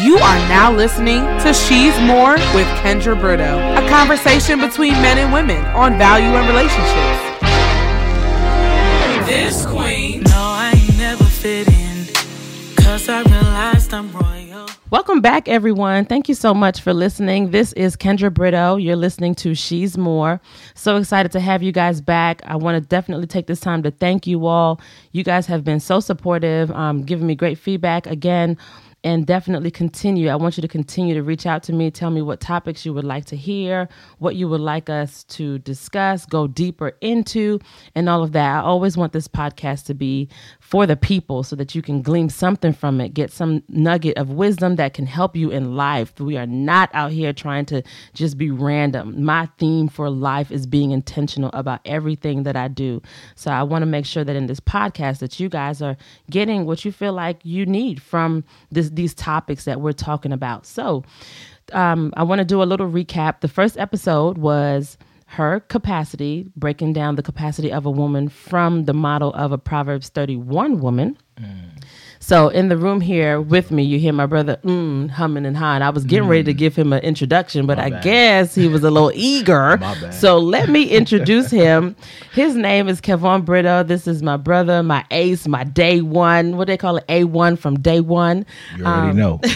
You are now listening to She's More with Kendra Brito, a conversation between men and women on value and relationships. This queen, no, I ain't never fit in, cause I realized I'm royal. Welcome back, everyone. Thank you so much for listening. This is Kendra Brito. You're listening to She's More. So excited to have you guys back. I want to definitely take this time to thank you all. You guys have been so supportive, um, giving me great feedback. Again, and definitely continue. I want you to continue to reach out to me, tell me what topics you would like to hear, what you would like us to discuss, go deeper into, and all of that. I always want this podcast to be for the people so that you can glean something from it, get some nugget of wisdom that can help you in life. We are not out here trying to just be random. My theme for life is being intentional about everything that I do. So I want to make sure that in this podcast that you guys are getting what you feel like you need from this these topics that we're talking about. So um, I want to do a little recap. The first episode was her capacity, breaking down the capacity of a woman from the model of a Proverbs 31 woman. Mm. So in the room here with me, you hear my brother mm, humming and hawing. I was getting ready to mm. give him an introduction, but My I bad. guess he was a little eager. So let me introduce him. His name is Kevon Brito. This is my brother, my ace, my day one. What they call it? A1 from day one. You already um, know.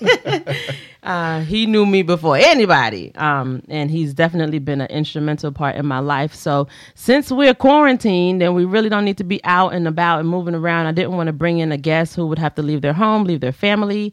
Uh, he knew me before anybody. Um, and he's definitely been an instrumental part in my life. So since we're quarantined and we really don't need to be out and about and moving around, I didn't want to bring in a guest who would have to leave their home, leave their family.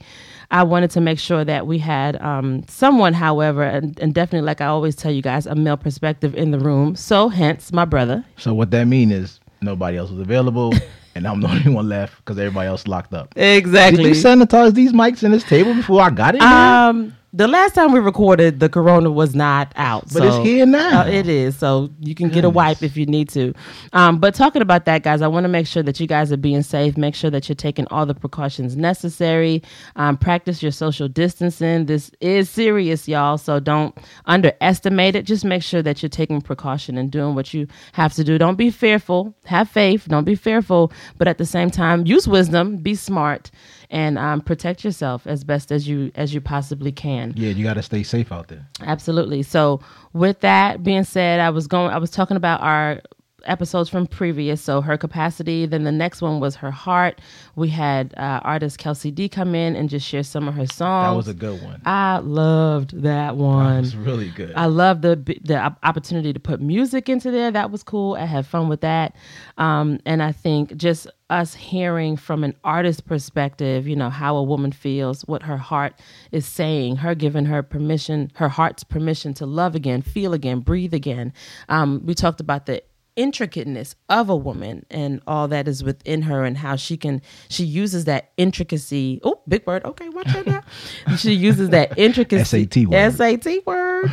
I wanted to make sure that we had um, someone, however, and, and definitely, like I always tell you guys, a male perspective in the room. So, hence, my brother. so what that mean is nobody else was available, and I'm the only one left because everybody else locked up. Exactly. Did you sanitize these mics and this table before I got in? Um, the last time we recorded, the corona was not out, But it's here now. Uh, it is, so you can get a wipe if you need to. Um, but talking about that, guys, I want to make sure that you guys are being safe. Make sure that you're taking all the precautions necessary. Um, practice your social distancing. This is serious, y'all. So don't underestimate it. Just make sure that you're taking precaution and doing what you have to do. Don't be fearful. Have faith. Don't be fearful. But at the same time, use wisdom. Be smart and um, protect yourself as best as you as you possibly can. yeah, you got to stay safe out there. Absolutely. So, with that being said, I was going. I was talking about our episodes from previous. So her capacity. Then the next one was her heart. We had uh, artist Kelsey D come in and just share some of her songs. That was a good one. I loved that That one. was really good. I love the the opportunity to put music into there. That was cool. I had fun with that, um, and I think just us hearing from an artist perspective, you know, how a woman feels, what her heart is saying, her giving her permission, her heart's permission to love again, feel again, breathe again. Um, we talked about the intricateness of a woman and all that is within her and how she can she uses that intricacy oh big word okay watch that now she uses that intricacy SAT word. SAT word.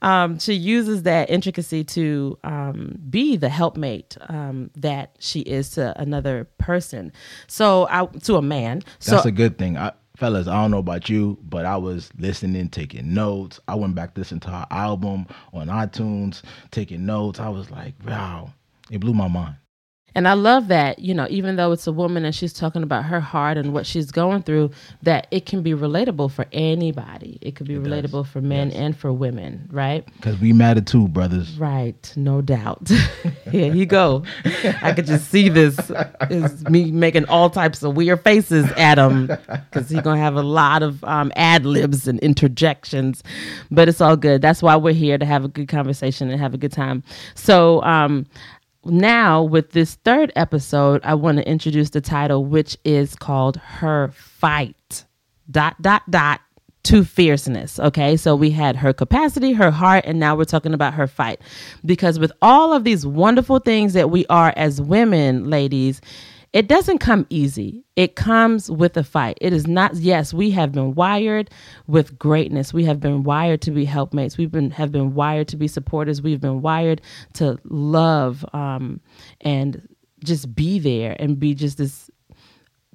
Um, she uses that intricacy to um, be the helpmate um, that she is to another person. So, I, to a man. So, That's a good thing. I, fellas, I don't know about you, but I was listening, taking notes. I went back to her album on iTunes, taking notes. I was like, wow, it blew my mind. And I love that, you know, even though it's a woman and she's talking about her heart and what she's going through, that it can be relatable for anybody. It could be It does. relatable for men Yes. and for women, right? Because we matter too, brothers. Right, no doubt. Here you go. I could just see this is me making all types of weird faces at him because he's gonna have a lot of um, ad libs and interjections, but it's all good. That's why we're here to have a good conversation and have a good time. So um, now with this third episode, I want to introduce the title, which is called "Her Fight." Dot dot dot to fierceness. Okay. So we had her capacity, her heart, and now we're talking about her fight. Because with all of these wonderful things that we are as women, ladies, it doesn't come easy. It comes with a fight. It is not, yes, we have been wired with greatness. We have been wired to be helpmates. We've been have been wired to be supporters. We've been wired to love um, and just be there and be just this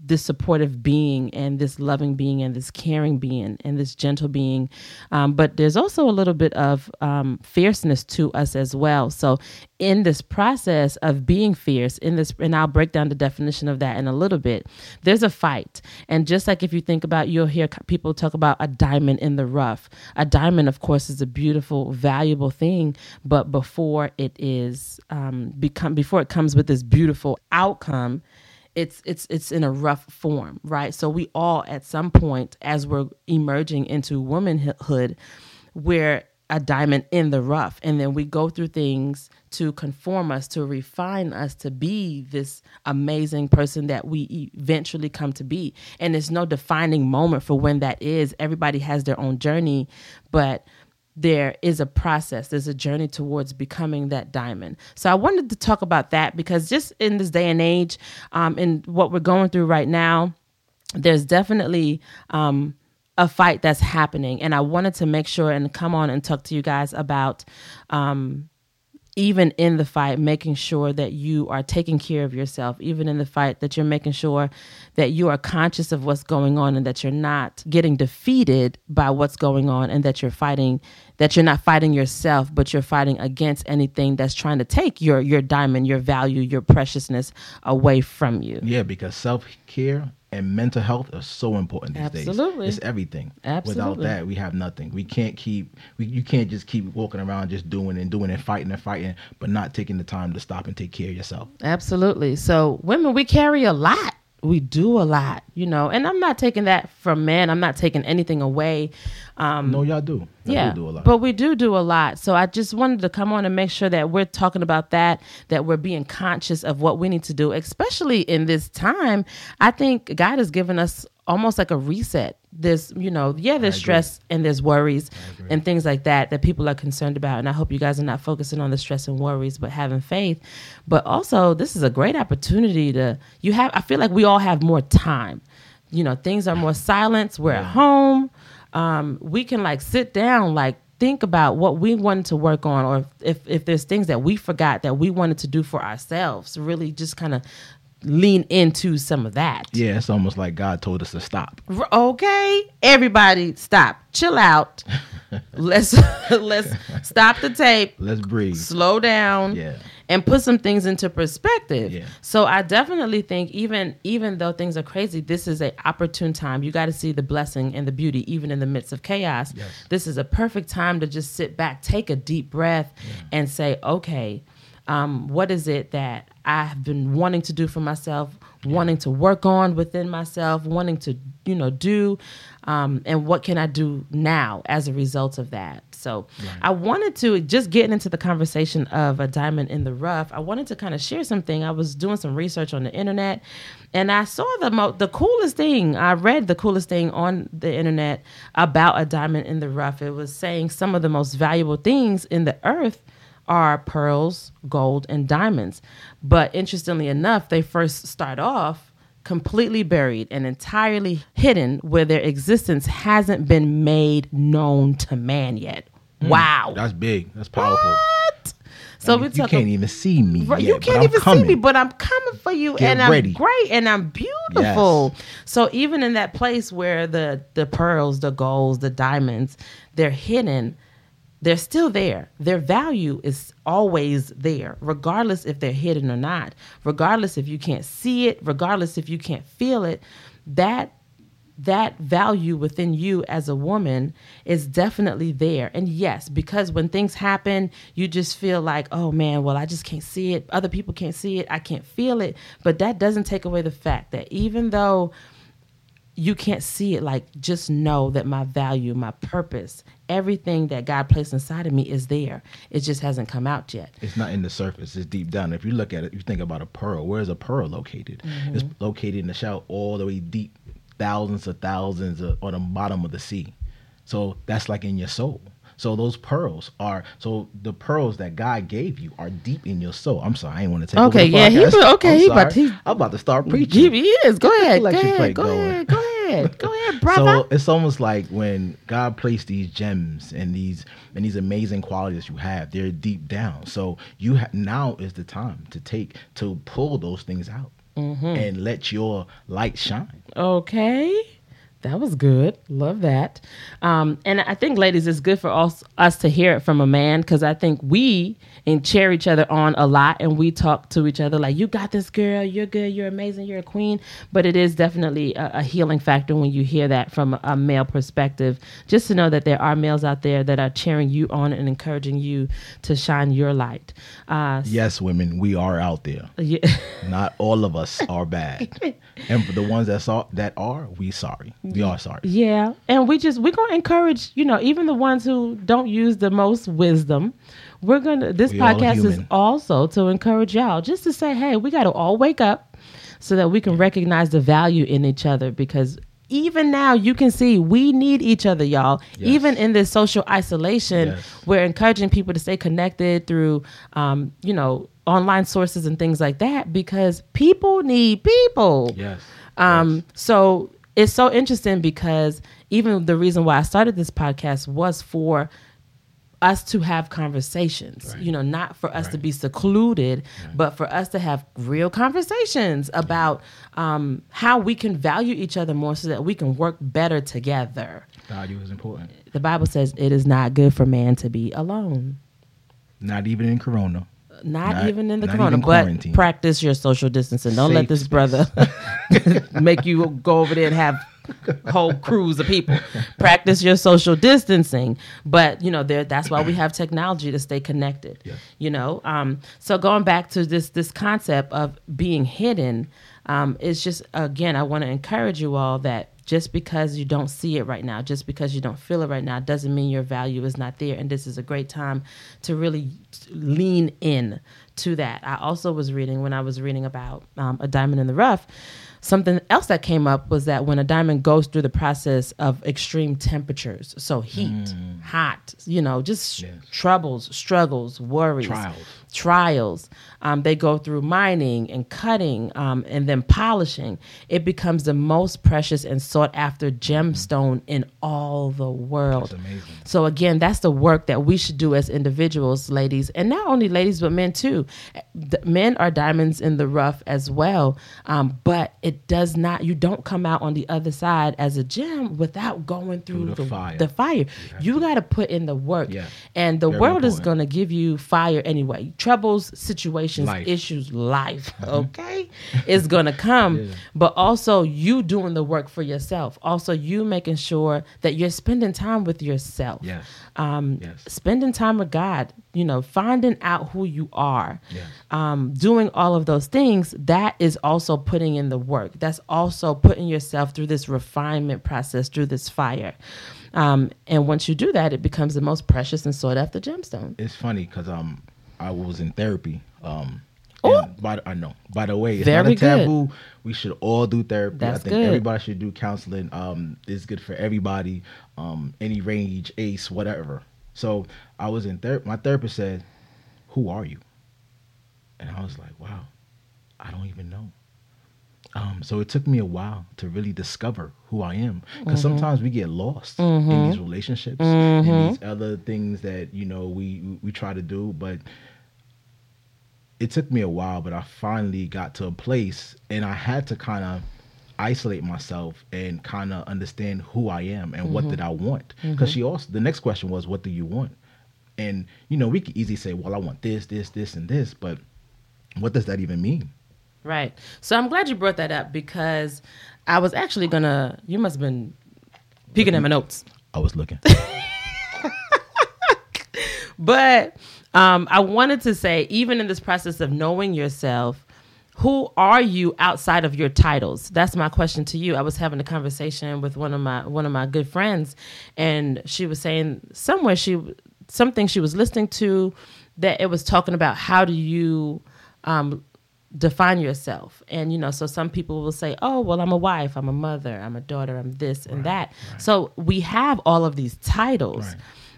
this supportive being and this loving being and this caring being and this gentle being. Um, but there's also a little bit of um, fierceness to us as well. So in this process of being fierce, in this, and I'll break down the definition of that in a little bit. There's a fight, and just like if you think about, you'll hear people talk about a diamond in the rough. A diamond, of course, is a beautiful, valuable thing, but before it is um, become, before it comes with this beautiful outcome it's it's it's in a rough form, right? So we all at some point as we're emerging into womanhood, we're a diamond in the rough. And then we go through things to conform us to refine us to be this amazing person that we eventually come to be. And there's no defining moment for when that is. Everybody has their own journey but there is a process there's a journey towards becoming that diamond. So i wanted to talk about that because just in this day and age um, in what we're going through right now there's definitely um, a fight that's happening. And i wanted to make sure and come on and talk to you guys about um, even in the fight, making sure that you are taking care of yourself, even in the fight, that you're making sure that you are conscious of what's going on and that you're not getting defeated by what's going on and that you're fighting, that you're not fighting yourself, but you're fighting against anything that's trying to take your your diamond, your value, your preciousness away from you. Yeah, because self care and mental health are so important these Absolutely. days. It's everything. Absolutely. Without that, we have nothing. We can't keep. We, you can't just keep walking around just doing and doing and fighting and fighting, but not taking the time to stop and take care of yourself. Absolutely. So women, we carry a lot we do a lot, you know, and I'm not taking that from men. I'm not taking anything away. Um, no, y'all do. Y'all yeah, do, do but we do do a lot. So I just wanted to come on and make sure that we're talking about that, that we're being conscious of what we need to do, especially in this time. I think God has given us almost like a reset. There's, you know, yeah, there's stress and there's worries and things like that that people are concerned about. And I hope you guys are not focusing on the stress and worries, but having faith. But also, this is a great opportunity to, you have, I feel like we all have more time. You know, things are more silent. We're yeah. at home. Um, we can like sit down, like think about what we wanted to work on or if, if there's things that we forgot that we wanted to do for ourselves really just kind of lean into some of that. Yeah, it's almost like God told us to stop. Okay, everybody, stop, chill out. let's let's stop the tape. Let's breathe. Slow down. Yeah. And put some things into perspective. Yeah. So I definitely think even even though things are crazy, this is a opportune time. You got to see the blessing and the beauty even in the midst of chaos. Yes. This is a perfect time to just sit back, take a deep breath, yeah. and say, okay um, what is it that I've been wanting to do for myself, wanting to work on within myself, wanting to, you know, do, um, and what can I do now as a result of that? So right. I wanted to just getting into the conversation of a diamond in the rough. I wanted to kind of share something. I was doing some research on the internet, and I saw the mo- the coolest thing. I read the coolest thing on the internet about a diamond in the rough. It was saying some of the most valuable things in the earth are pearls, gold, and diamonds. But interestingly enough, they first start off completely buried and entirely hidden where their existence hasn't been made known to man yet. Mm, wow. That's big. That's powerful. What? So I mean, we you can't even see me. Right, yet, you can't even coming. see me, but I'm coming for you, Get and I'm ready. great, and I'm beautiful. Yes. So even in that place where the the pearls, the golds, the diamonds, they're hidden they're still there. Their value is always there, regardless if they're hidden or not, regardless if you can't see it, regardless if you can't feel it. That that value within you as a woman is definitely there. And yes, because when things happen, you just feel like, oh man, well, I just can't see it. Other people can't see it. I can't feel it. But that doesn't take away the fact that even though you can't see it. Like just know that my value my purpose everything that god placed inside of me is there. It just hasn't come out yet. It's not in the surface. It's deep down. If you look at it you think about a pearl. Where's a pearl located? Mm-hmm. it's located in the shell all the way deep thousands of thousands of, on the bottom of the sea. So that's like in your soul so those pearls are so the pearls that God gave you are deep in your soul. I'm sorry, I ain't want to take okay. yeah, he okay. he about he, I'm about to start preaching. He, is. Go ahead. Go ahead. Go ahead. Go ahead. Go ahead, brother. So it's almost like when God placed these gems and these and these amazing qualities you have, they're deep down. So you ha- now is the time to take to pull those things out mm-hmm. and let your light shine. Okay. That was good. Love that. Um, and I think, ladies, it's good for us, us to hear it from a man because I think we and cheer each other on a lot and we talk to each other like, you got this girl, you're good, you're amazing, you're a queen. But it is definitely a, a healing factor when you hear that from a, a male perspective. Just to know that there are males out there that are cheering you on and encouraging you to shine your light. Uh, Yes, women, we are out there. yeah. Not all of us are bad, and for the ones that saw that are, we sorry. We are sorry. Yeah, and we just we're gonna encourage you know even the ones who don't use the most wisdom. We're gonna this We podcast is also to encourage y'all just to say, hey, we got to all wake up so that we can recognize the value in each other because. Even now, you can see we need each other, y'all. Yes. Even in this social isolation, Yes. we're encouraging people to stay connected through, um, you know, online sources and things like that because people need people. Yes. Um, so it's so interesting because even the reason why I started this podcast was for us to have conversations, Right. you know, not for us to be secluded, but for us to have real conversations about um, how we can value each other more so that we can work better together. Value is important. The Bible says it is not good for man to be alone. Not even in Corona. Not, Not- even in the corona, but practice your social distancing. Don't let this space. brother make you go over there and have whole crews of people. Practice your social distancing, but you know there. That's why we have technology to stay connected. You know, um, so going back to this this concept of being hidden, um, it's just again I want to encourage you all that just because you don't see it right now, just because you don't feel it right now, doesn't mean your value is not there. And this is a great time to really lean in to that. I also was reading when I was reading about um, a diamond in the rough. Something else that came up was that when a diamond goes through the process of extreme temperatures, so heat, hot, you know, just Yes. troubles, struggles, worries, Trials. Trials. Um, they go through mining and cutting um, and then polishing. It becomes the most precious and sought after gemstone in all the world. So again, that's the work that we should do as individuals, ladies, and not only ladies but men too. The men are diamonds in the rough as well, um, but it does not. You don't come out on the other side as a gem without going through, Through the the, fire. The fire. You got to put in the work, Yeah. and the Very world is going to give you fire anyway. Troubles, situations, Life. issues, life. Okay, is going to come, Yeah. but also you doing the work for yourself. Also, you making sure that you're spending time with yourself Yes. um, Yes. spending time with God, you know, finding out who you are, Yes. um, doing all of those things, that is also putting in the work. That's also putting yourself through this refinement process, through this fire. Um, and once you do that, it becomes the most precious and sought after gemstone. It's funny because um I was in therapy. Um Oh. by the- I know. By the way, it's Very not a good. taboo. We should all do therapy. That's I think good. everybody should do counseling. Um, it's good for everybody. Um, any range, ace, whatever. So I was in therapy. My therapist said, "Who are you?" And I was like, "Wow, I don't even know." Um, so it took me a while to really discover who I am, because Mm-hmm. sometimes we get lost in these relationships and these other things that you know we we try to do, but it took me a while, but I finally got to a place and I had to kind of isolate myself and kind of understand who I am and what mm-hmm. did I want. Mm-hmm. Because she also, the next question was, what do you want? And, you know, we could easily say, well, I want this, this, this, and this, but what does that even mean? Right. So I'm glad you brought that up because I was actually gonna. You must have been peeking at my notes. I was looking. But um, I wanted to say, even in this process of knowing yourself, who are you outside of your titles? That's my question to you. I was having a conversation with one of my one of my good friends, and she was saying somewhere she something she was listening to that it was talking about how do you um, define yourself and you know so some people will say oh well i'm a wife i'm a mother i'm a daughter i'm this and that so we have all of these titles Right.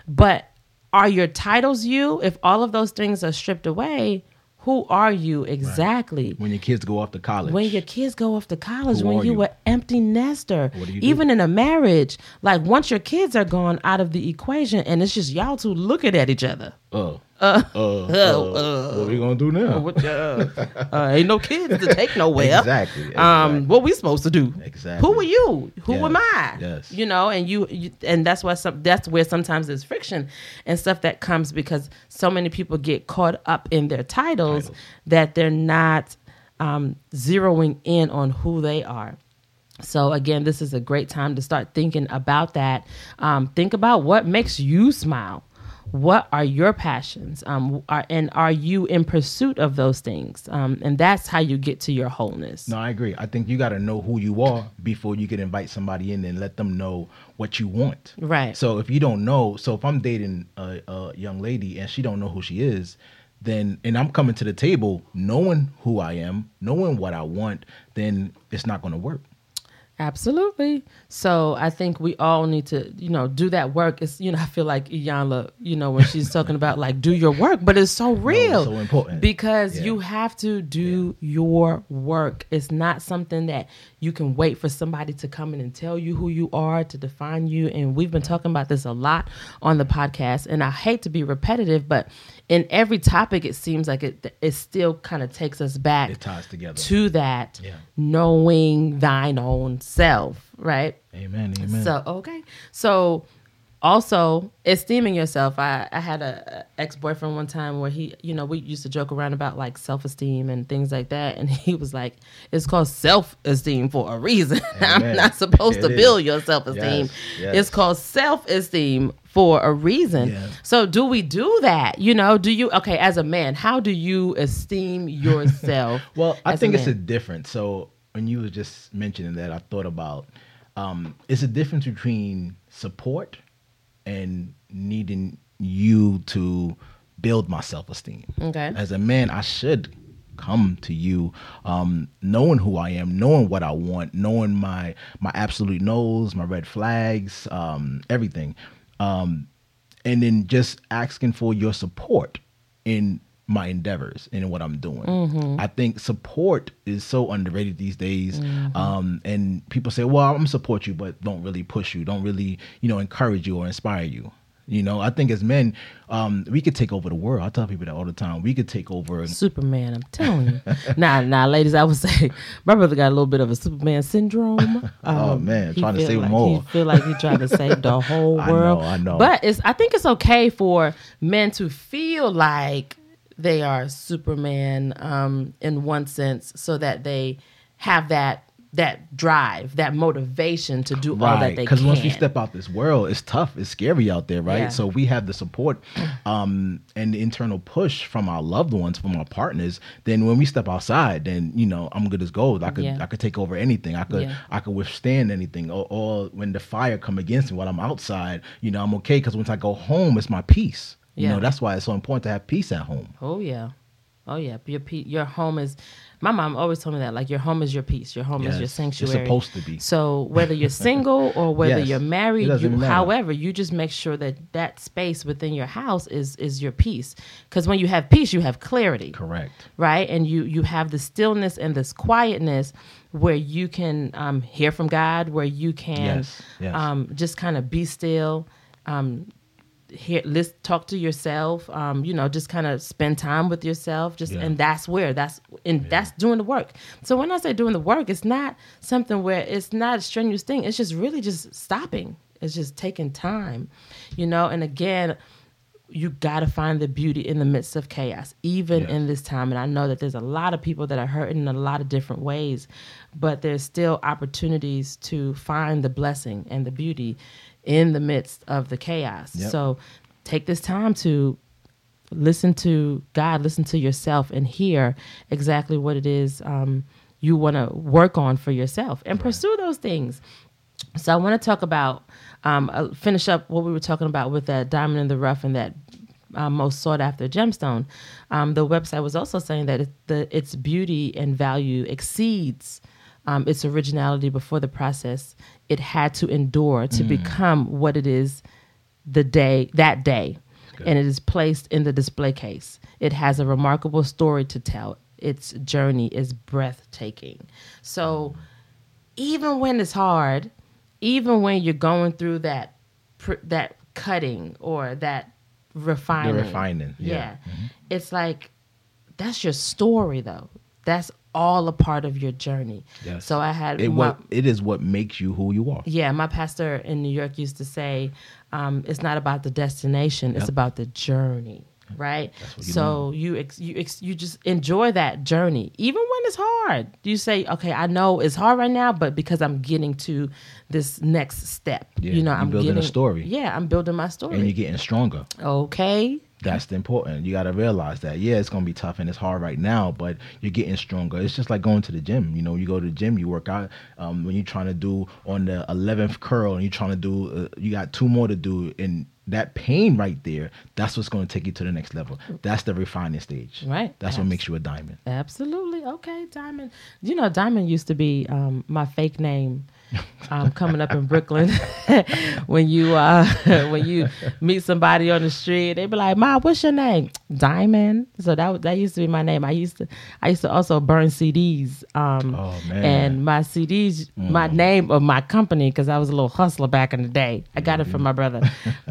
but are your titles you? If all of those things are stripped away who are you exactly? When your kids go off to college. when your kids go off to college Who when you you? were empty nester What do? even in a marriage. Like once your kids are gone out of the equation and it's just y'all two looking at each other. Oh, uh, uh, what we gonna do now? What, uh, uh, ain't no kids to take nowhere. Exactly, Um, exactly. what we supposed to do? Exactly. Who are you? Who Yes, am I? yes. You know, and you, you and that's why some that's where sometimes there's friction and stuff that comes because so many people get caught up in their titles, Titles. that they're not um, zeroing in on who they are. So again, this is a great time to start thinking about that. Um, think about what makes you smile. What are your passions? Um, are, and are you in pursuit of those things? Um, and that's how you get to your wholeness. No, I agree. I think you got to know who you are before you can invite somebody in and let them know what you want. Right. So if you don't know, so if I'm dating a, a young lady and she don't know who she is, then and I'm coming to the table knowing who I am, knowing what I want, then it's not going to work. Absolutely. So I think we all need to, you know, do that work. It's, you know, I feel like Iyanla, you know, when she's talking about like do your work, but it's so real. so important. Because Yeah. you have to do your work. It's not something that you can wait for somebody to come in and tell you who you are, to define you. And we've been talking about this a lot on the podcast. And I hate to be repetitive, but in every topic, it seems like it it still kind of takes us back It ties together. to that Yeah. knowing thine own self, right? Amen. Amen. So okay, so also esteeming yourself. I I had a, ex boyfriend one time where he, you know, we used to joke around about like self esteem and things like that, and he was like, "It's called self esteem for a reason. I'm not supposed It to is. build your self esteem. Yes, yes. It's called self esteem." For a reason. Yeah. So, do we do that? You know, do you, okay, as a man, how do you esteem yourself? Well, I think it's a difference. So when you were just mentioning that, I thought about um, it's a difference between support and needing you to build my self esteem. Okay. As a man, I should come to you um, knowing who I am, knowing what I want, knowing my my absolute no's, my red flags, um, everything, um, and then just asking for your support in my endeavors and what I'm doing. I think support is so underrated these days. Um, and people say, "Well, I'm gonna support you," but don't really push you, don't really, you know, encourage you or inspire you. You know, I think as men, um, we could take over the world. I tell people that all the time. We could take over. Superman, I'm telling you. nah, nah, ladies, I would say my brother got a little bit of a Superman syndrome. Oh, Um, man, trying to save like, all. He feel like he trying to save the whole world. I know. I know. But it's I think it's okay for men to feel like they are Superman um, in one sense, so that they have that that drive, that motivation to do all that right they because once we step out this world it's tough it's scary out there right Yeah. so we have the support um and the internal push from our loved ones from our partners then when we step outside then you know i'm good as gold i could Yeah. i could take over anything i could Yeah. i could withstand anything or, or when the fire come against me while i'm outside you know i'm okay because once i go home it's my peace you know that's why it's so important to have peace at home Oh yeah, oh yeah. Your your home is. My mom always told me that like your home is your peace. Your home is your sanctuary. it's supposed to be. So whether you're single or whether Yes, you're married, you, however, you just make sure that that space within your house is is your peace. Because when you have peace, you have clarity correct right and you you have the stillness and this quietness where you can um, hear from god where you can Yes, yes. Um, just kind of be still um, hear list talk to yourself um, you know just kind of spend time with yourself just Yeah. and that's where that's and that's doing the work so when i say doing the work it's not something where it's not a strenuous thing it's just really just stopping it's just taking time you know and again you got to find the beauty in the midst of chaos, even Yes. in this time. And I know that there's a lot of people that are hurting in a lot of different ways, but there's still opportunities to find the blessing and the beauty in the midst of the chaos. Yep. So take this time to listen to God, listen to yourself, and hear exactly what it is um, you want to work on for yourself and pursue those things. So I want to talk about um, uh, finish up what we were talking about with that diamond in the rough and that uh, most sought after gemstone. Um, the website was also saying that it, the, its beauty and value exceeds um, its originality before the process it had to endure to become what it is the day that day and it is placed in the display case it has a remarkable story to tell its journey is breathtaking so even when it's hard, even when you're going through that pr- that cutting or that refining. The refining, yeah. Mm-hmm. It's like that's your story though. That's all a part of your journey. Yes. So I had It my- what it is what makes you who you are. yeah, my pastor in New York used to say, um, "It's not about the destination; it's about the journey." Right. So you ex- you ex- you just enjoy that journey, even when it's hard. You say, "Okay, I know it's hard right now, but because I'm getting to this next step, Yeah, you know, you're I'm building a story. Yeah, I'm building my story. And you're getting stronger. okay. That's the important. You got to realize that. Yeah, it's gonna be tough and it's hard right now, but you're getting stronger. It's just like going to the gym. You know, you go to the gym, you work out. Um, when you're trying to do on the 11th curl, and you're trying to do, uh, you got two more to do, and that pain right there, that's what's going to take you to the next level. That's the refining stage. Right. That's what makes you a diamond. Absolutely. Okay, Diamond. You know, Diamond used to be um, my fake name um, coming up in Brooklyn. when you uh, when you meet somebody on the street, they be like, "Ma, what's your name?" Diamond. So that that used to be my name. I used to I used to also burn CDs. Um, Oh, man. And my CDs, my name of my company, because I was a little hustler back in the day. I got it from my brother,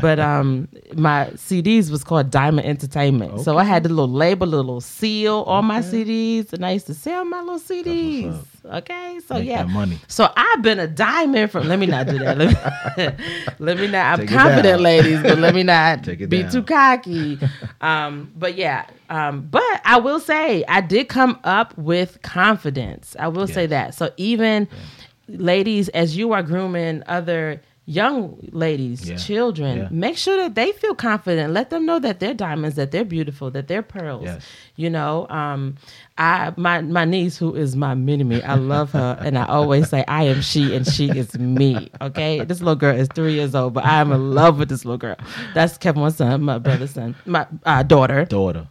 but um, my CDs was called Diamond Entertainment. So I had the little label, the little seal on my CDs, and I used to sell my little CDs. Okay, so Make yeah, money. So I've been a diamond from. Let me not do that. Let me, let me not. I'm Take confident, ladies, but let me not be down. too cocky. Um, but yeah, um, but I will say I did come up with confidence. I will say that. So even ladies, as you are grooming other young ladies, Yeah. children, Yeah. make sure that they feel confident. Let them know that they're diamonds, that they're beautiful, that they're pearls. Yes. You know, um, I my my niece who is my mini me, I love her, and I always say I am she and she is me. Okay, this little girl is three years old, but I am in love with this little girl. That's Kevin's son, my brother's son, my uh, daughter. Daughter.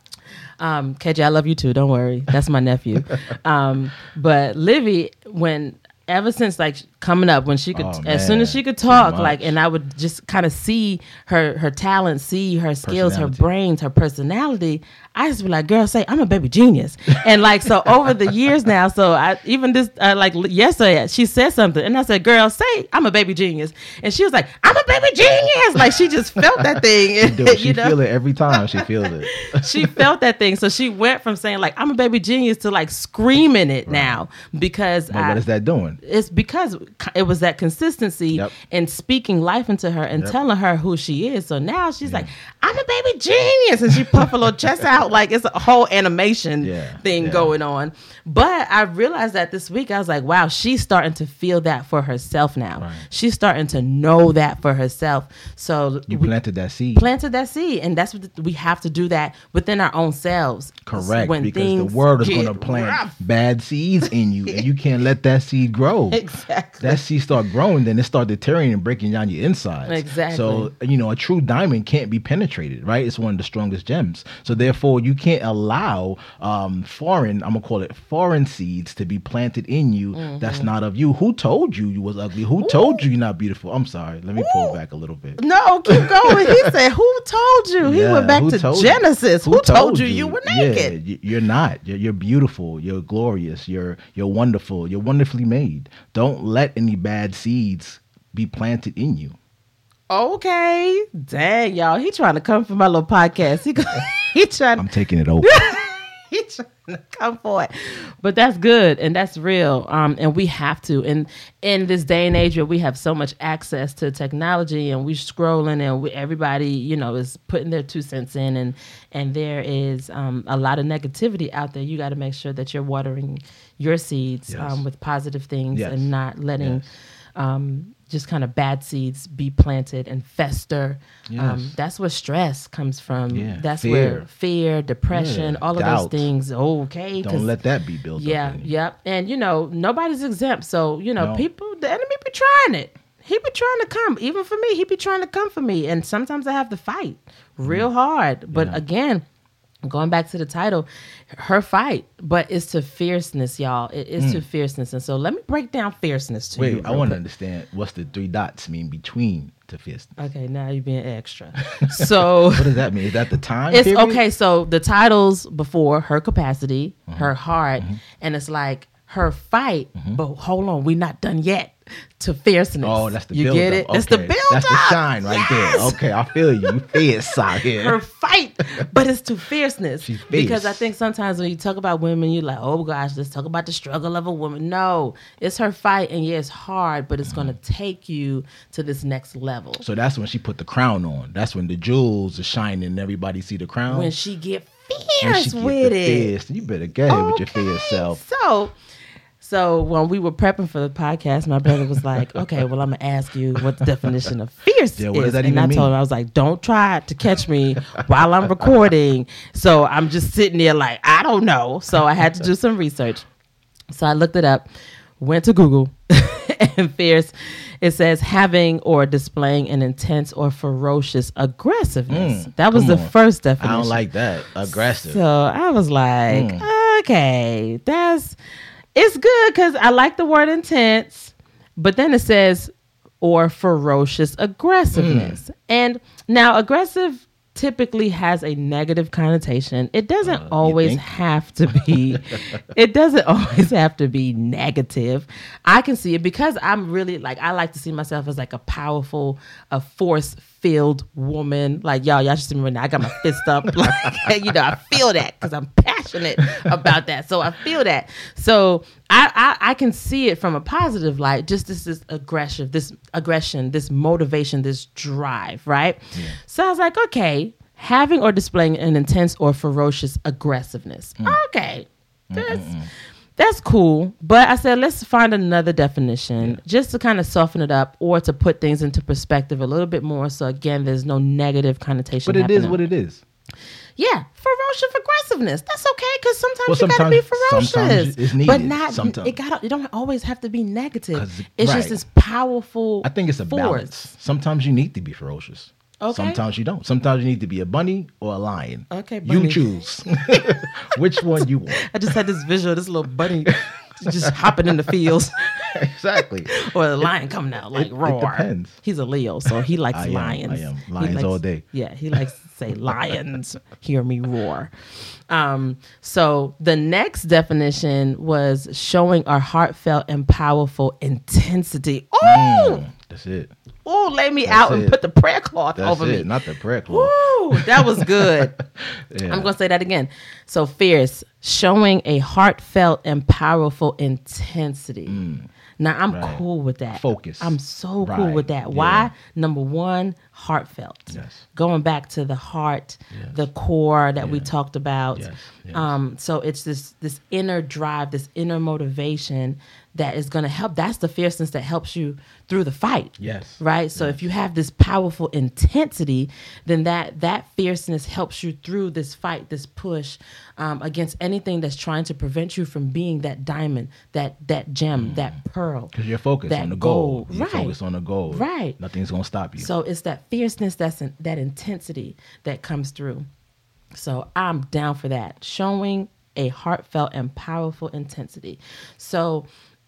Um, KJ, I love you too. Don't worry, that's my nephew. Um, but Livy, when ever since like coming up, when she could, Oh, as soon as she could talk, like, and I would just kind of see her her talent, see her skills, her brains, her personality. I just be like, girl, say I'm a baby genius, and like so over the years now. So I even this uh, like yesterday she said something, and I said, girl, say I'm a baby genius, and she was like, I'm a baby genius, like she just felt that thing, Dude, she you know feel it every time. She feels it. she felt that thing. So she went from saying like I'm a baby genius to like screaming it now because But I- what is that doing? it's because it was that consistency Yep. and speaking life into her and Yep. telling her who she is. So now she's like, I'm a baby genius. And she puff a little chest out like it's a whole animation Yeah, thing yeah. going on. But I realized that this week, I was like, wow, she's starting to feel that for herself now. Right. She's starting to know that for herself. So You planted that seed. planted that seed and that's what we have to do that within our own selves Correct, When because the world is going to plant rough. bad seeds in you, and you can't let that seed grow. exactly That seed start growing, then it start deteriorating and breaking down your insides. Exactly. So you know, a true diamond can't be penetrated, right? It's one of the strongest gems. So therefore, you can't allow um, foreign, I'm gonna call it foreign seeds, to be planted in you. Mm-hmm. That's not of you. Who told you you was ugly? Who told you you're not beautiful? I'm sorry. Let me pull back a little bit. no keep going he said who told you he Yeah, went back to told you? genesis who, told, you you were naked Yeah, you're not. You're, you're beautiful. You're glorious. You're you're wonderful. You're wonderfully made. Don't let any bad seeds be planted in you. Okay dang y'all he trying to come for my little podcast he, he trying I'm taking it over. he trying to come for it. But that's good and that's real. Um, and we have to. And in this day and age where we have so much access to technology and we scrolling and we, everybody, you know, is putting their two cents in and and there is um, a lot of negativity out there. You got to make sure that you're watering your seeds Yes. um, with positive things Yes. and not letting Yes. um, just kind of bad seeds be planted and fester. Um, that's where stress comes from. Yeah, That's fear. where fear, depression, Yeah, all of doubt. those things. Okay, Don't let that be built yeah, yep. And you know, nobody's exempt. So you know, No. people, the enemy be trying it. He be trying to come, even for me. He be trying to come for me, and sometimes I have to fight real hard. But Mm. Yeah. again, going back to the title, her fight, but it's to fierceness, y'all. It is to fierceness, and so let me break down fierceness to you. Mm. Wait, I want to understand what's the three dots mean between to fist. Okay, now you're being extra. So What does that mean? Is that the time? it's period? okay. So the titles before her capacity, Uh-huh. her heart, Mm-hmm. and it's like her fight, but hold on, we're not done yet. To fierceness. Mm-hmm. Oh, that's the you build get up. it. That's the Okay. build That's up. the shine right Yes! there. Okay, I feel you. You fierce out here. her fight, but it's to fierceness. She's Because I think sometimes when you talk about women, you're like, oh gosh, let's talk about the struggle of a woman. No, it's her fight, and yeah, it's hard, but it's going to take you to this next level. So that's when she put the crown on. That's when the jewels are shining and everybody see the crown. When she get When fierce she get with it. fierce, you better go ahead with your fierce self. So, so when we were prepping for the podcast, my brother was like, "Okay, well, I'm gonna ask you what the definition of fierce Yeah, is." and I told him, I was like, "Don't try to catch me while I'm recording." So I'm just sitting there like, I don't know. So I had to do some research. So I looked it up, went to Google, and fierce. It says having or displaying an intense or ferocious aggressiveness. that was Mm, the on. first I don't like that. Aggressive. So I was like, Hmm. okay, that's it's good because I like the word intense, but then it says or ferocious aggressiveness. Hmm. And now aggressive typically has a negative connotation. It doesn't Uh, always have to be it doesn't always have to be negative. I can see it because I'm really like I like to see myself as like a powerful, a force filled woman. Like y'all, y'all me right now. I got my fist up. Like you know, I feel that because I'm passionate about that. So I feel that. So I, I I can see it from a positive light. Just this this aggression, this aggression, this motivation, this drive, right? So I was like, okay, having or displaying an intense or ferocious aggressiveness. Mm. Okay, that's that's cool. But I said, let's find another definition just to kind of soften it up or to put things into perspective a little bit more. So again, there's no negative connotation. but it is happening. what it is. Yeah, ferocious aggressiveness. That's okay because sometimes Well, you gotta be ferocious, sometimes it's needed. but not. Sometimes. It got. It don't always have to be negative. It's right. just this powerful. I think it's a force. balance. Sometimes you need to be ferocious. Okay. Sometimes you don't. Sometimes you need to be a bunny or a lion. Okay, bunny. You choose which one you want. I just had this visual, this little bunny just hopping in the fields, exactly. or a lion coming out like It- it depends. He's a Leo, so he likes I am, lions. I am. Lions likes- all day. Yeah, he likes to say lions. Hear me roar. Um, so the next definition was showing our heartfelt and powerful intensity. Oh, That's it. Oh, lay me out and put the prayer cloth That's over it. me. Not the prayer cloth. Woo, that was good. Yeah. I'm going to say that again. So fierce, showing a heartfelt and powerful intensity. Now I'm Mm. Right. cool with that. Focus. I'm so cool with that. Yeah. Why? Number one, heartfelt. Yes. Going back to the heart, Yes. the core that we talked about. Yes. Yes. Um, so it's this this inner drive, this inner motivation that is going to help. That's the fierceness that helps you through the fight Yes. right so if you have this powerful intensity then that that fierceness helps you through this fight this push um, against anything that's trying to prevent you from being that diamond that that gem that pearl Because you're focused on the goal. goal, You're right. focused on the goal. Right. Nothing's gonna stop you. so it's that fierceness that's in, that intensity that comes through so i'm down for that showing a heartfelt and powerful intensity so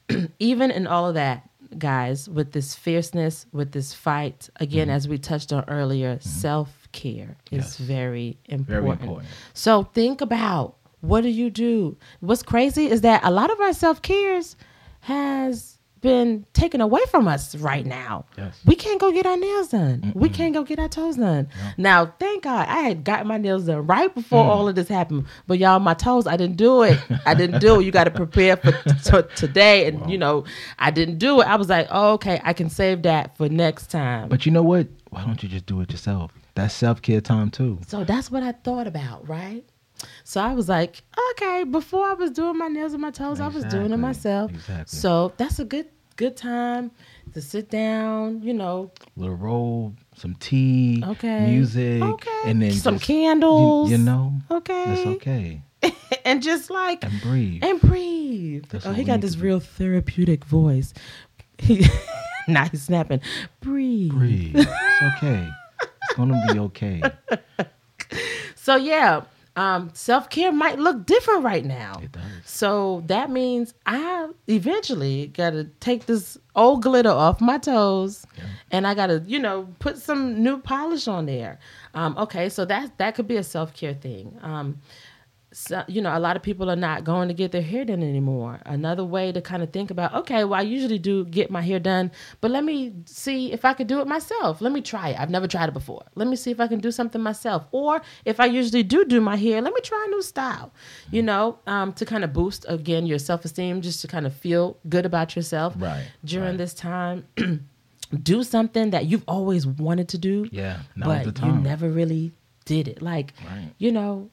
even in all of that guys with this fierceness with this fight again mm-hmm. as we touched on earlier mm-hmm. self-care is Yes. very important. very important. so think about what do you do what's crazy is that a lot of our self-cares has been taken away from us right now. Yes. we can't go get our nails done. We can't go get our toes done. Now thank god i had gotten my nails done right before Mm. all of this happened. But y'all my toes i didn't do it. I didn't do it. You got to prepare for t- today. And you know i didn't do it. I was like oh, okay i can save that for next time. But you know what? Why don't you just do it yourself? That's self care time too. so that's what i thought about right so i was like okay before i was doing my nails and my toes i was doing it myself Exactly. so that's a good good time to sit down you know Little roll, some tea, Okay. music, Okay. and then Some just- candles. You, you know, Okay. that's okay. and just like And breathe. and breathe. That's oh, he got this real therapeutic voice. He, now he's snapping. Breathe. breathe. It's okay. It's gonna be okay. So yeah, um, self care might look different right now. So that means I eventually got to take this old glitter off my toes, and I got to, you know, put some new polish on there. Um, okay, so that that could be a self care thing. Um, so, you know, a lot of people are not going to get their hair done anymore. Another way to kind of think about, okay, well, I usually do get my hair done, but let me see if I could do it myself. Let me try it. I've never tried it before. Let me see if I can do something myself. Or if I usually do do my hair, let me try a new style, you know, um, to kind of boost, again, your self esteem, just to kind of feel good about yourself Right, during right. this time. do something that you've always wanted to do Yeah, but the you never really did it. Like, Right. you know,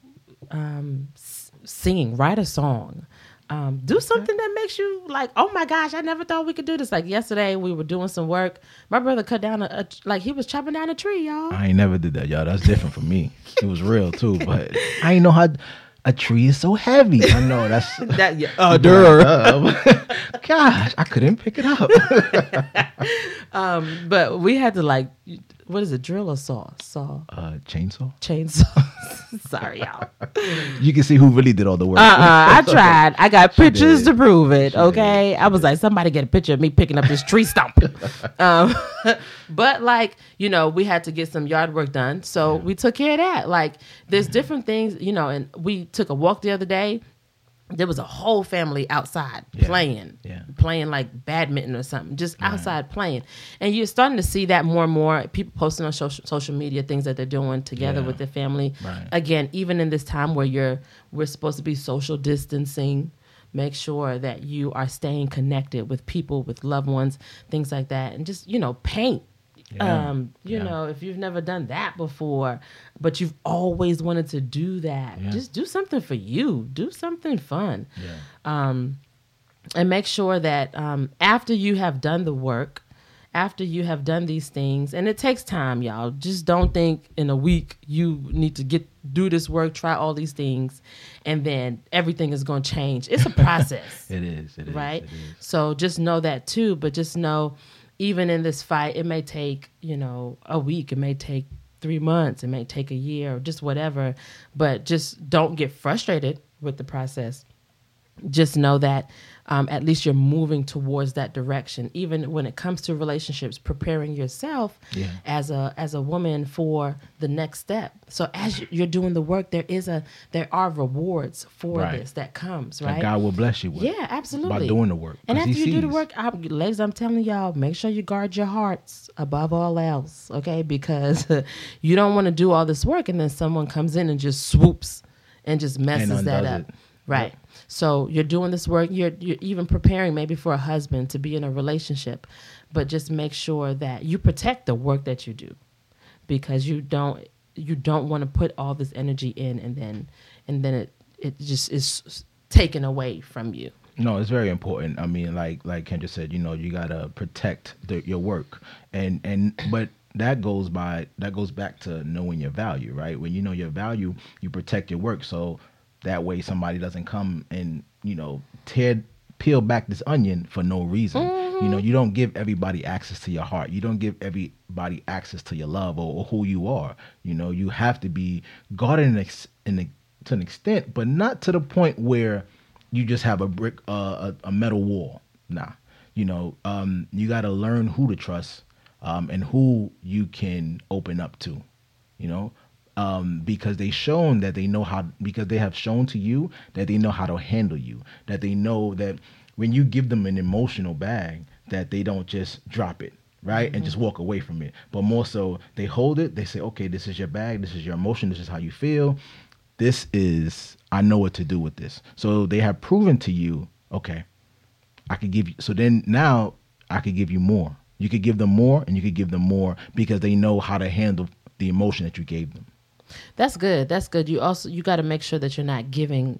um, s- singing, write a song, um, do something that makes you like, oh my gosh, I never thought we could do this. Like yesterday, we were doing some work. My brother cut down a, a like he was chopping down a tree, y'all. I ain't never did that, y'all. That's different for me. It was real too, but I ain't know how a tree is so heavy. I know that's that yeah, uh, Gosh, I couldn't pick it up. um, but we had to like, what is it, drill or saw? Saw, Uh, chainsaw. chainsaw. Sorry, y'all. You can see who really did all the work. Uh uh I tried. I got pictures did. to prove it. She okay, I was like, somebody get a picture of me picking up this tree stump. um, but like, you know, we had to get some yard work done, so we took care of that. Like, there's different things, you know. And we took a walk the other day. There was a whole family outside Yeah. playing, Yeah. playing like badminton or something, just outside playing. And you're starting to see that more and more. People posting on social, social media things that they're doing together Yeah. with their family. Right. Again, even in this time where you're we're supposed to be social distancing, make sure that you are staying connected with people, with loved ones, things like that, and just you know paint. Yeah. Um, you Yeah. know, if you've never done that before, but you've always wanted to do that, Yeah. just do something for you. Do something fun Yeah. um, and make sure that um, after you have done the work, after you have done these things, and it takes time, y'all. Just don't think in a week you need to get do this work, try all these things, and then everything is going to change. It's a process It is. It is. right? It is. So just know that too. But just know, even in this fight, it may take you know a week. It may take three months. It may take a year, or just whatever. But just don't get frustrated with the process. Just know that um, at least you're moving towards that direction. Even when it comes to relationships, preparing yourself Yeah. as a as a woman for the next step. So as you- you're doing the work, there is a there are rewards for Right. this that comes That right. God will bless you with. Yeah, absolutely. By doing the work. and after you do the work, I, ladies, I'm telling y'all, make sure you guard your hearts above all else, okay? Because you don't want to do all this work and then someone comes in and just swoops and just messes that up. it. Right. So you're doing this work. You're you're even preparing maybe for a husband to be in a relationship, but just make sure that you protect the work that you do, because you don't you don't want to put all this energy in and then and then it it just is taken away from you. No, it's very important. I mean, like like Kendra said, you know, you gotta protect the, your work, and and but that goes by that goes back to knowing your value, right? When you know your value, you protect your work, so that way somebody doesn't come and you know tear peel back this onion for no reason. You know, you don't give everybody access to your heart. You don't give everybody access to your love or, or who you are. You know, you have to be guarded in, ex, in a, to an extent, but not to the point where you just have a brick, uh, a, a metal wall. Nah, you know, um, you got to learn who to trust um, and who you can open up to. You know, um, because they shown that they know how because they have shown to you that they know how to handle you that they know that when you give them an emotional bag that they don't just drop it right and just walk away from it. But more so they hold it they say okay this is your bag this is your emotion this is how you feel. This is i know what to do with this. So they have proven to you okay i could give you so then now i could give you more. You could give them more and you could give them more because they know how to handle the emotion that you gave them That's good. That's good. You also you got to make sure that you're not giving,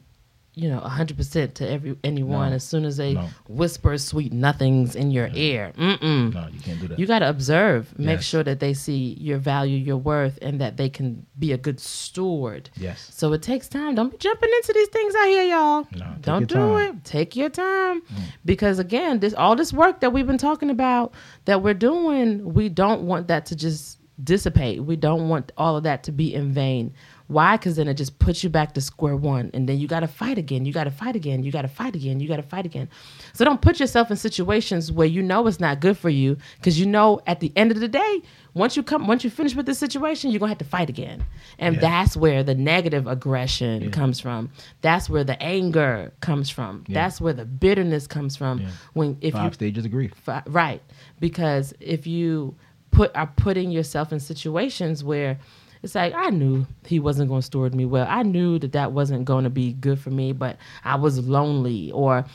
you know, hundred percent to every anyone No. as soon as they No. whisper sweet nothings in your ear. Mm-mm. no you can't do that You got to observe. Make Yes. sure that they see your value, your worth, and that they can be a good steward. yes So it takes time. Don't be jumping into these things out here, y'all. No, Don't do time. Mm. it. Take your time. Because again, this all this work that we've been talking about that we're doing, we don't want that to just dissipate. We don't want all of that to be in vain. Why? Because then it just puts you back to square one. And then you got to fight again. You got to fight again. You got to fight again. You got to fight again. So don't put yourself in situations where you know it's not good for you because you know at the end of the day, once you come, once you finish with this situation, you're going to have to fight again. And Yeah. that's where the negative aggression comes from. That's where the anger comes from. That's where the bitterness comes from. Yeah. When if Five you stages of grief. Fi- right because if you put are putting yourself in situations where it's like I knew he wasn't going to steward me well. I knew that that wasn't going to be good for me, but I was lonely or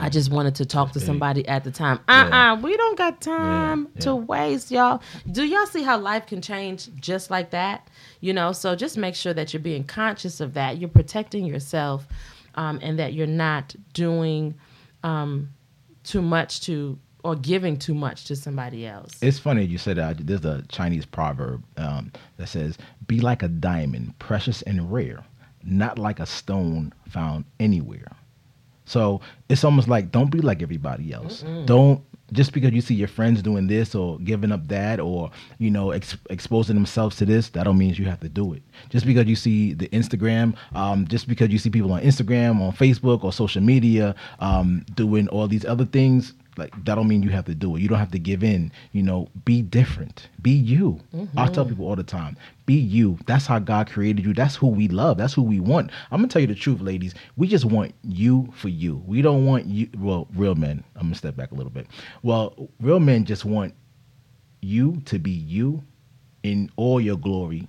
I just wanted to talk to somebody at the time. Uh uh we don't got time Yeah, to yeah. waste, y'all. Do y'all see how life can change just like that? You know, so just make sure that you're being conscious of that. You're protecting yourself, um, and that you're not doing um, too much to or giving too much to somebody else. It's funny you said that. There's a Chinese proverb um, that says, "Be like a diamond, precious and rare, not like a stone found anywhere." So it's almost like don't be like everybody else. Don't just because you see your friends doing this or giving up that or you know ex- exposing themselves to this, that don't mean you have to do it. Just because you see the Instagram, um, just because you see people on Instagram, on Facebook, or social media um, doing all these other things, like that don't mean you have to do it. You don't have to give in. You know, be different. Be you. I tell people all the time, be you. That's how God created you. That's who we love. That's who we want. I'm gonna tell you the truth, ladies. We just want you for you. We don't want you. Well, real men. I'm gonna step back a little bit. Well, real men just want you to be you in all your glory,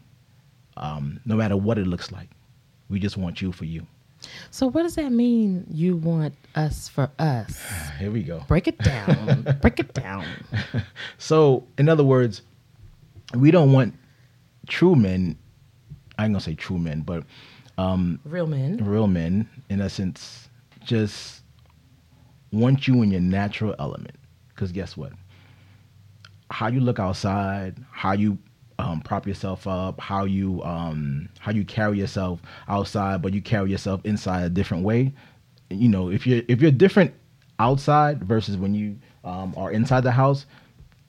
um, no matter what it looks like. We just want you for you. So what does that mean? You want us for us? Here we go. Break it down. Break it down. So, in other words, we don't want true men. I ain't gonna say true men, but um, Real men. real men, in essence, just want you in your natural element. Because guess what? How you look outside, how you um, prop yourself up, how you um, how you carry yourself outside, but you carry yourself inside a different way. You know, if you're if you're different outside versus when you um, are inside the house,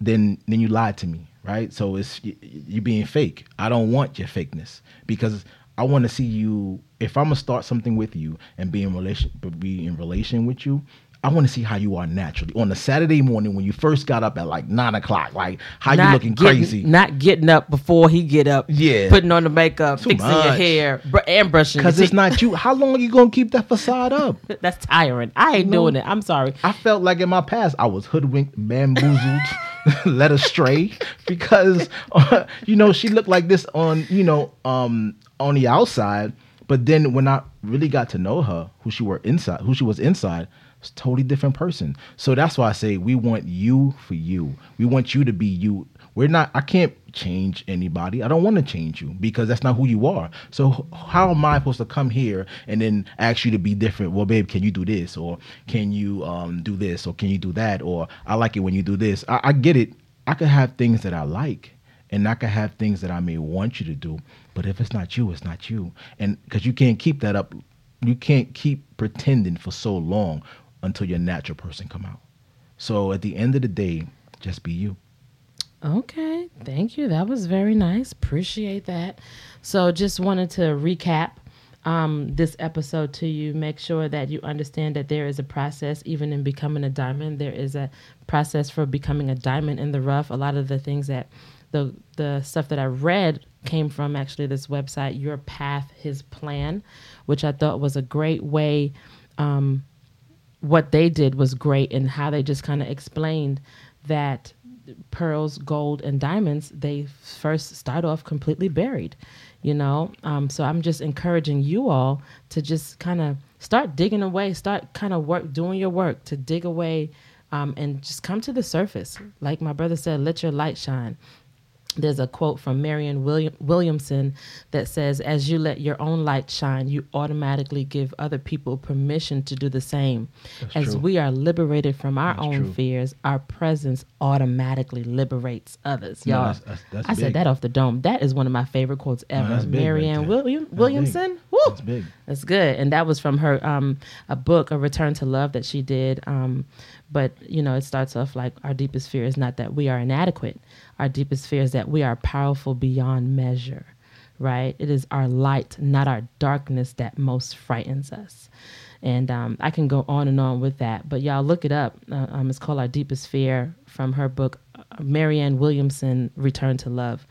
then then you lied to me, right? So it's you, you being fake. I don't want your fakeness because I want to see you. If I'm gonna start something with you and be in relation, be in relation with you, I want to see how you are naturally on a Saturday morning when you first got up at like nine o'clock. Like how you looking getting, crazy? Not getting up before he get up. Yeah. Putting on the makeup, Too fixing your hair, br- and brushing. Because it's not you. How long are you gonna keep that facade up? That's tiring. I ain't No. doing it. I'm sorry. I felt like in my past I was hoodwinked, bamboozled, led astray because uh, you know she looked like this on you know um on the outside, but then when I really got to know her, who she were inside, who she was inside, a totally different person. So that's why I say we want you for you. We want you to be you. We're not. I can't change anybody. I don't want to change you because that's not who you are. So how am I supposed to come here and then ask you to be different? Well, babe, can you do this or can you um, do this or can you do that or I like it when you do this. I, I get it. I could have things that I like and I could have things that I may want you to do. But if it's not you, it's not you. And because you can't keep that up, you can't keep pretending for so long until your natural person come out. So at the end of the day, just be you. Okay, thank you. That was very nice. Appreciate that. So, just wanted to recap um, this episode to you. Make sure that you understand that there is a process, even in becoming a diamond. There is a process for becoming a diamond in the rough. A lot of the things that the the stuff that I read came from actually this website, Your Path, His Plan, which I thought was a great way. Um, what they did was great and how they just kind of explained that pearls, gold, and diamonds, they first start off completely buried, you know? Um, so I'm just encouraging you all to just kind of start digging away, start kind of work, doing your work to dig away um, and just come to the surface. Like my brother said, let your light shine there's a quote from Marianne William, Williamson that says, As you let your own light shine, you automatically give other people permission to do the same. As true. we are liberated from our That's own true. fears, our presence automatically liberates others. Y'all, that's- that's- that's I said that off the dome. That is one of my favorite quotes ever. that's big right Marianne. William, Williamson. big. Woo! That's big. That's good. And that was from her um, a book, A Return to Love, that she did um, But, you know, it starts off like our deepest fear is not that we are inadequate. Our deepest fear is that we are powerful beyond measure, right? It is our light, not our darkness, that most frightens us. And um, I can go on and on with that, but y'all look it up. Uh, um, it's called Our Deepest Fear from her book, uh, Marianne Williamson, Return to Love.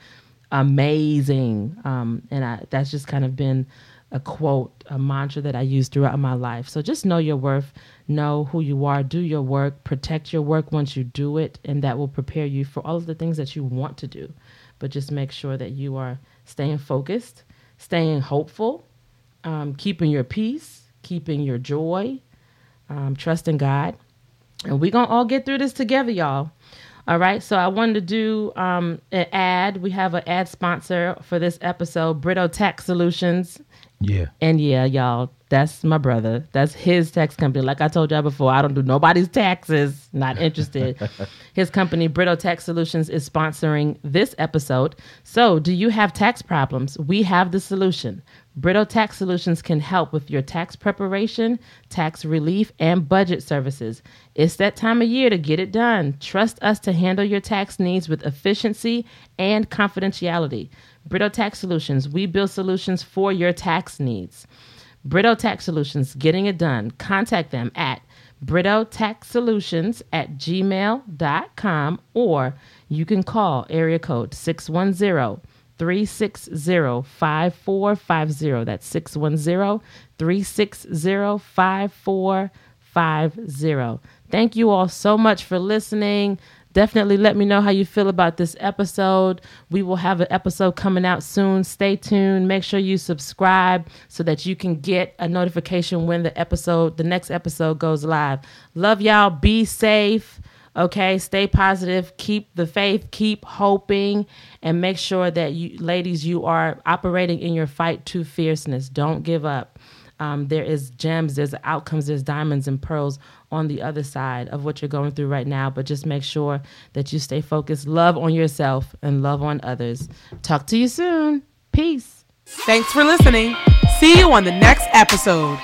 Amazing. Um, and I, that's just kind of been a quote, a mantra that I use throughout my life. So just know your worth, know who you are, do your work, protect your work once you do it, and that will prepare you for all of the things that you want to do. But just make sure that you are staying focused, staying hopeful, um, keeping your peace, keeping your joy, um, trusting God. And we're going to all get through this together, y'all. All right, so I wanted to do um, an ad. We have an ad sponsor for this episode, Brito Tax Solutions. Yeah. And yeah, y'all, that's my brother. That's his tax company. Like I told y'all before, I don't do nobody's taxes. Not interested. his company, Brito Tax Solutions, is sponsoring this episode. So, do you have tax problems? We have the solution. Brito Tax Solutions can help with your tax preparation, tax relief, and budget services. It's that time of year to get it done. Trust us to handle your tax needs with efficiency and confidentiality. Brito Tax Solutions, we build solutions for your tax needs. Brito Tax Solutions, getting it done. Contact them at Brito Tax Solutions at gmail.com or you can call area code 610 360 5450. That's 610 360 5450. Thank you all so much for listening. Definitely let me know how you feel about this episode. We will have an episode coming out soon. Stay tuned. Make sure you subscribe so that you can get a notification when the episode, the next episode goes live. Love y'all. Be safe. Okay, stay positive, keep the faith, keep hoping, and make sure that you, ladies, you are operating in your fight to fierceness. Don't give up. Um, there is gems, there's outcomes, there's diamonds and pearls on the other side of what you're going through right now. But just make sure that you stay focused, love on yourself, and love on others. Talk to you soon. Peace. Thanks for listening. See you on the next episode.